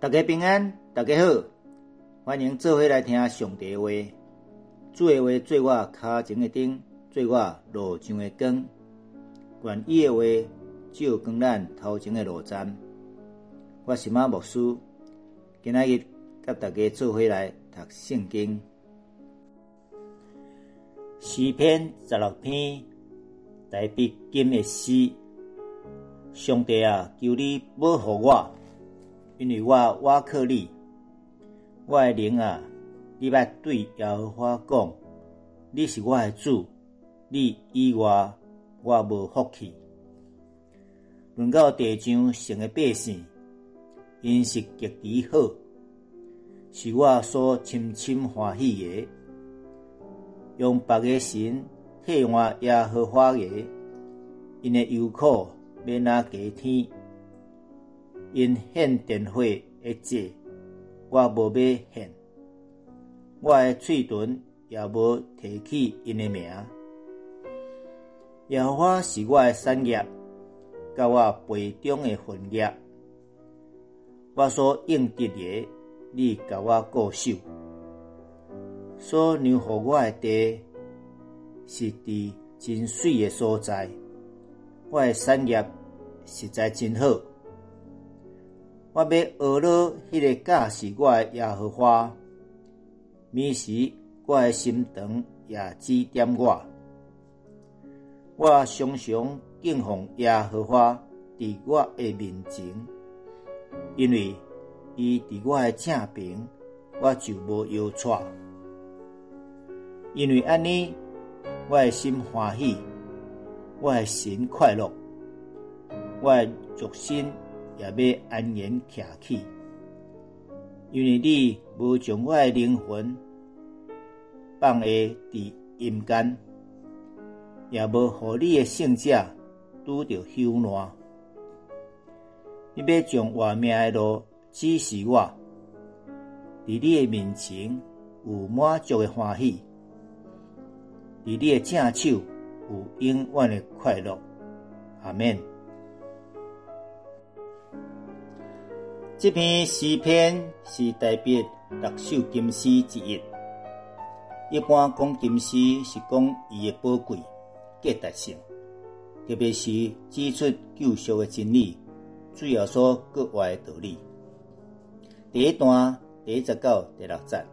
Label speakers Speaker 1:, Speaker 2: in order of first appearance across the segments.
Speaker 1: 大家平安，大家好，欢迎做伙来听上帝话。主的话做我脚前的灯，做我路上的光。愿意的话照光咱头前的路站。我是马牧师，今仔日甲大家做伙来读圣经。诗篇十六篇，大必经的诗。上帝啊，求你保护我。因为我我靠你，我的灵啊，你捌对耶和华讲，你是我的主，你以外我无福气。论到地上成的百姓，因是极其好，是我所深深欢喜的。用别个神替换耶和华的，因的忧苦免那加天。因献电费的节，我无要献；我的嘴唇也无提起因的名。耶和华是我的产业，甲我杯中的分业。我所应得的，你甲我固守；所留互我的地，是伫真水的所在。我的产业实在真好。我要学了迄个教示我的耶和华，每时我的心肠也指点我。我常常敬奉耶和华伫我的面前，因为伊伫我的正边，我就无忧错。因为安尼，我的心欢喜，我的心快乐，我的足心。也要安然徛起，因为你无将我的灵魂放下伫阴间，也无互你的圣者拄着休难。你要将活命的路指示我，伫你的面前有满足的欢喜，伫你的正手有永远的快乐。阿门。这篇诗篇是代表六首金诗之一。一般讲金诗是讲伊的宝贵、价值性，特别是指出救赎的真理，主要所各外的道理。第一段第一十九、第六节，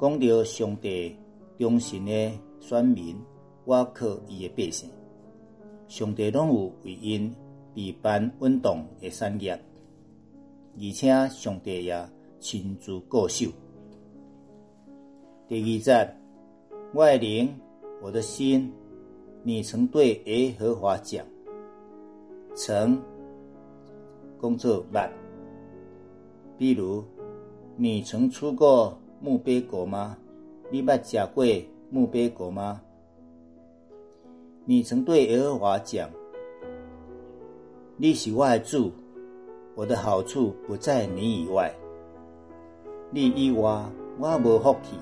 Speaker 1: 讲到上帝忠心的选民，我靠伊的百姓，上帝拢有为因备办运动的产业。而且上帝也亲自过手。第二节，我的灵，我的心，你曾对耶和华讲，曾工作慢。比如，你曾出过墓碑果吗？你捌食过墓碑果吗？你曾对耶和华讲，你是我的主。我的好处不在你以外，你以外我无福气。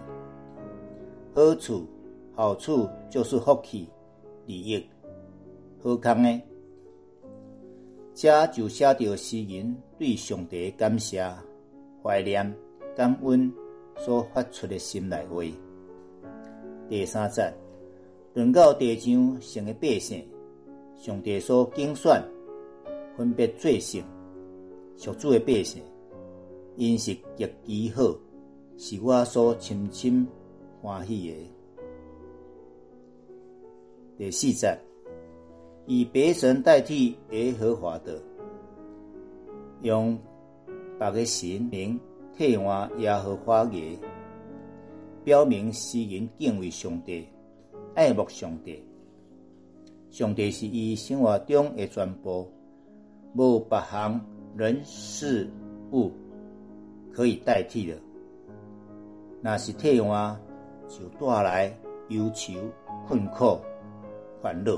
Speaker 1: 好处、好处就是福气、利益，何况呢？这就写着诗人对上帝感谢、怀念、感恩所发出的心内话。第三节，论到地上成的百姓，上帝所精选，分别罪性。属主的百姓，因是极其好，是我所深深欢喜的。第四节，以别神代替耶和华的，用别个神名替换耶和华的，表明诗人敬畏上帝，爱慕上帝。上帝是伊生活中的全部，无别项。人事物可以代替的，那是替换，就带来忧愁、困苦、烦恼。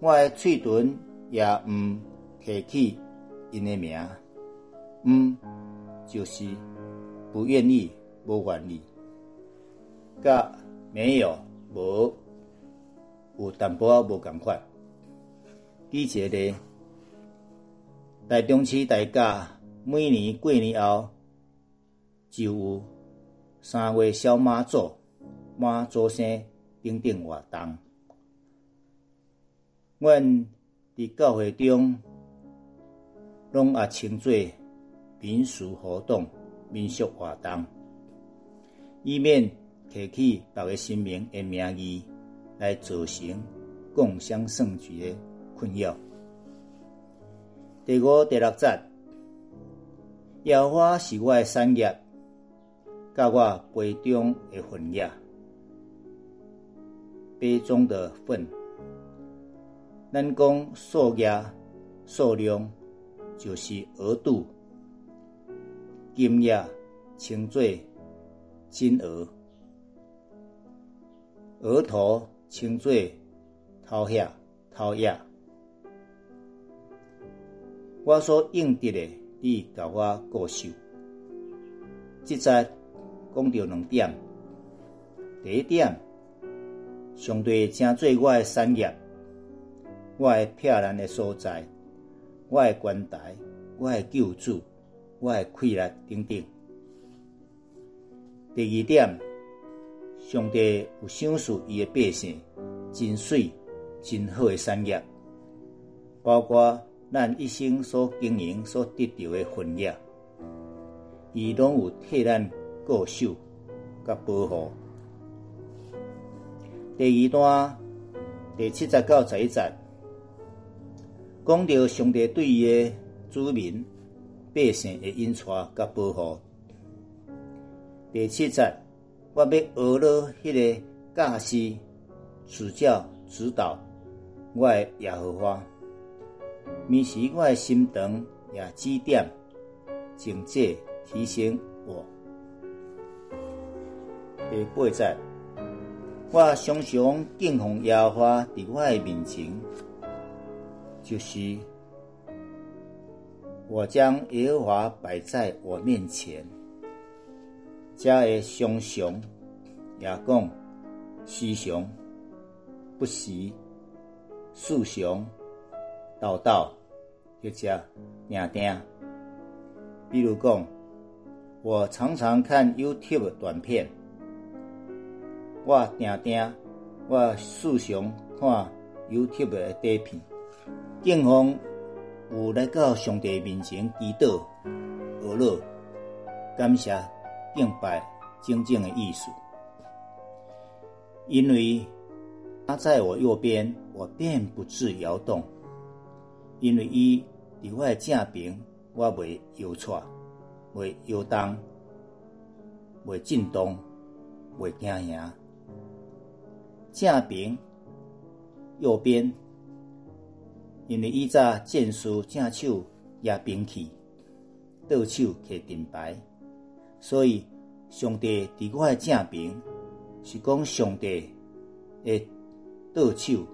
Speaker 1: 我的嘴唇也毋提起因的名，毋就是不愿意、无愿意，甲没有、无有淡薄仔无共款，记起咧。大中市大家每年过年后，就有三月小妈祖、妈祖生等等活动。阮伫教会中，拢也称作民俗活动、民俗活动，以免提起别个姓名的名义来造成共襄盛举的困扰。第五、第六节，烟花是我的产业，甲我杯中的分业，杯中的份。咱讲数额、数量，就是额度；金额称作金额，额头称作头额、头额。我所应得的，你甲我过受。即在讲到两点，第一点，上帝正做我的产业。我的漂亮的所在，我的关台，我的救助，我的快乐等等。第二点，上帝有赏赐伊的百姓真水、真好的产业，包括咱一生所经营、所得到的分业，伊拢有替咱过守、甲保护。第二段第七十到十一节。讲到上帝对伊的子民、百姓的引带甲保护。第七节，我要学了迄个教师、指教、指导我的耶和华，迷时我的心肠也指点、警戒、提醒我。第八节，我常常敬奉耶和华伫我的面前。就是我将耶和华摆在我面前，加的雄雄也讲时雄不时树雄道道或者定定。比如讲，我常常看 YouTube 短片，我定定我时常看 YouTube 的短片。敬奉有来到上帝面前祈祷、阿乐、感谢、敬拜，真正的意思。因为他在我右边，我便不致摇动；因为伊伫我诶正边，我未摇错，未摇动，未震动，未惊吓。正边、右边。因为伊早剑术正手也兵器，倒手摕盾牌，所以上帝伫我诶正边，是讲上帝诶倒手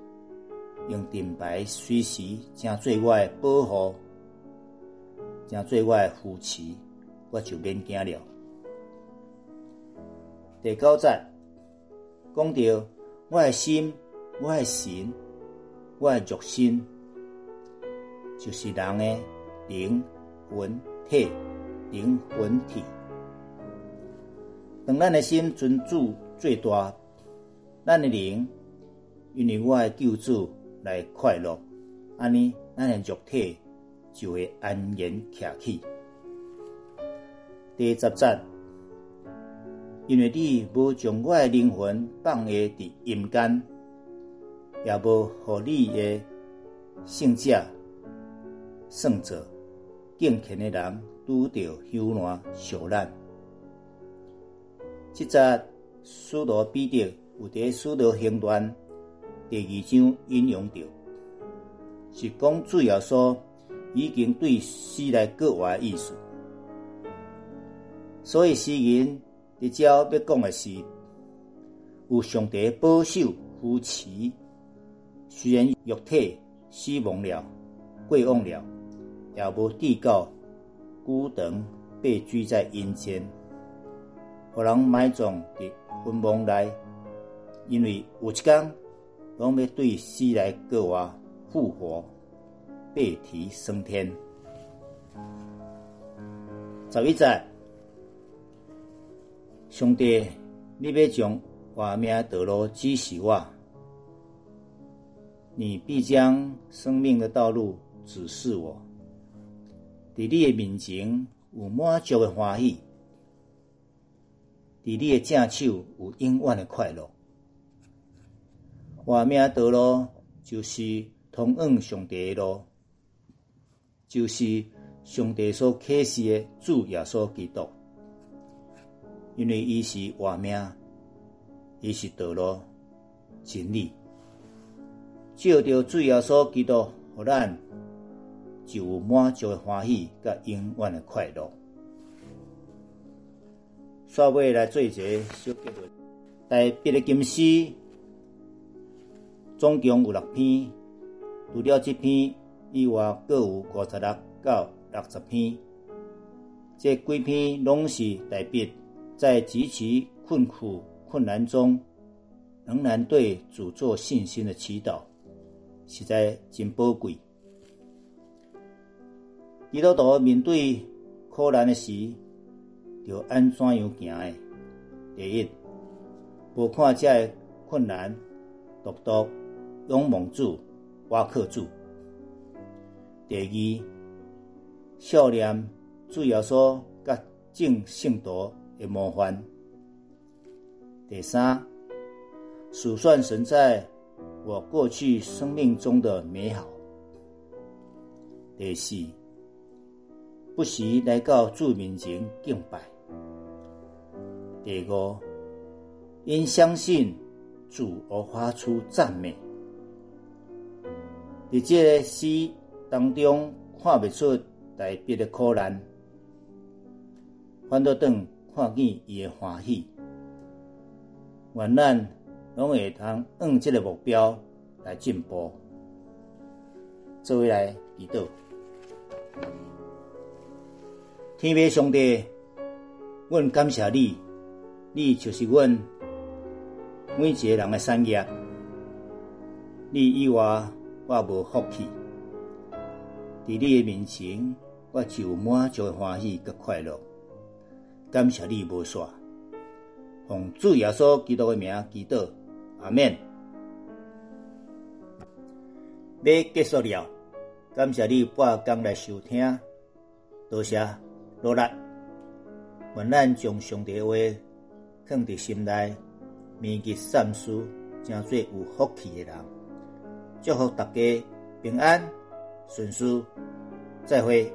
Speaker 1: 用盾牌随时正做我的保护，正做我的扶持，我就免惊了。第九节讲到我的心，我的神，我的肉身。就是人的灵魂体，灵魂体。当咱的心尊主最大，咱的灵因为我的救主来快乐，安尼咱的肉体就会安然徛起。第十节，因为你无将我的灵魂放下伫阴间，也无互你的圣者。胜者敬虔的人拄着休难受难。即则苏罗彼得有伫苏罗行传第二章引用着，是讲主要说已经对死来过活的意思。所以诗人伫遮要讲的是，有上帝保守扶持，虽然肉体死亡了、过往了。也无地告孤等被居在阴间，互人埋葬伫坟墓内，因为有一天，拢要对死来过活复活，被提升天。十一节，兄弟，你要将活命道路指示我，你必将生命的道路指示我。伫你的面前有满足的欢喜，伫你的正手有永远的快乐。活命道路就是通往上帝的路，就是上帝所启示的主耶稣基督，因为伊是活命，伊是道路真理。照着主耶稣基督，互咱。就有满足的欢喜，甲永远的快乐。煞尾来做一个小结论。在别的经诗，总共有六篇，除了这篇以外，各有五十六到六十篇。这几篇拢是代表在极其困苦、困难中，仍然对主做信心的祈祷，实在真宝贵。基督徒面对困难的时，要安怎样行的？第一，无看这困难，独独仰望主，挖靠主。第二，少年主要说甲正圣徒的模范。第三，数算神在我过去生命中的美好。第四。不时来到主面前敬拜。第五，因相信主而发出赞美。伫这个诗当中，看不出特别的苦难，反倒等看见伊的欢喜。愿咱拢会通按这个目标来进步。做位来祈祷。天父上帝，阮感谢你，你就是阮每一个人的产业。你以外，我无福气。伫你的面前，我就有满足欢喜甲快乐。感谢你无煞，奉主耶稣基督的名祈祷，阿免。要结束了，感谢你半工来收听，多谢。努力，愿咱将上帝话放伫心内，铭记善事，成做有福气的人。祝福大家平安顺遂，再会。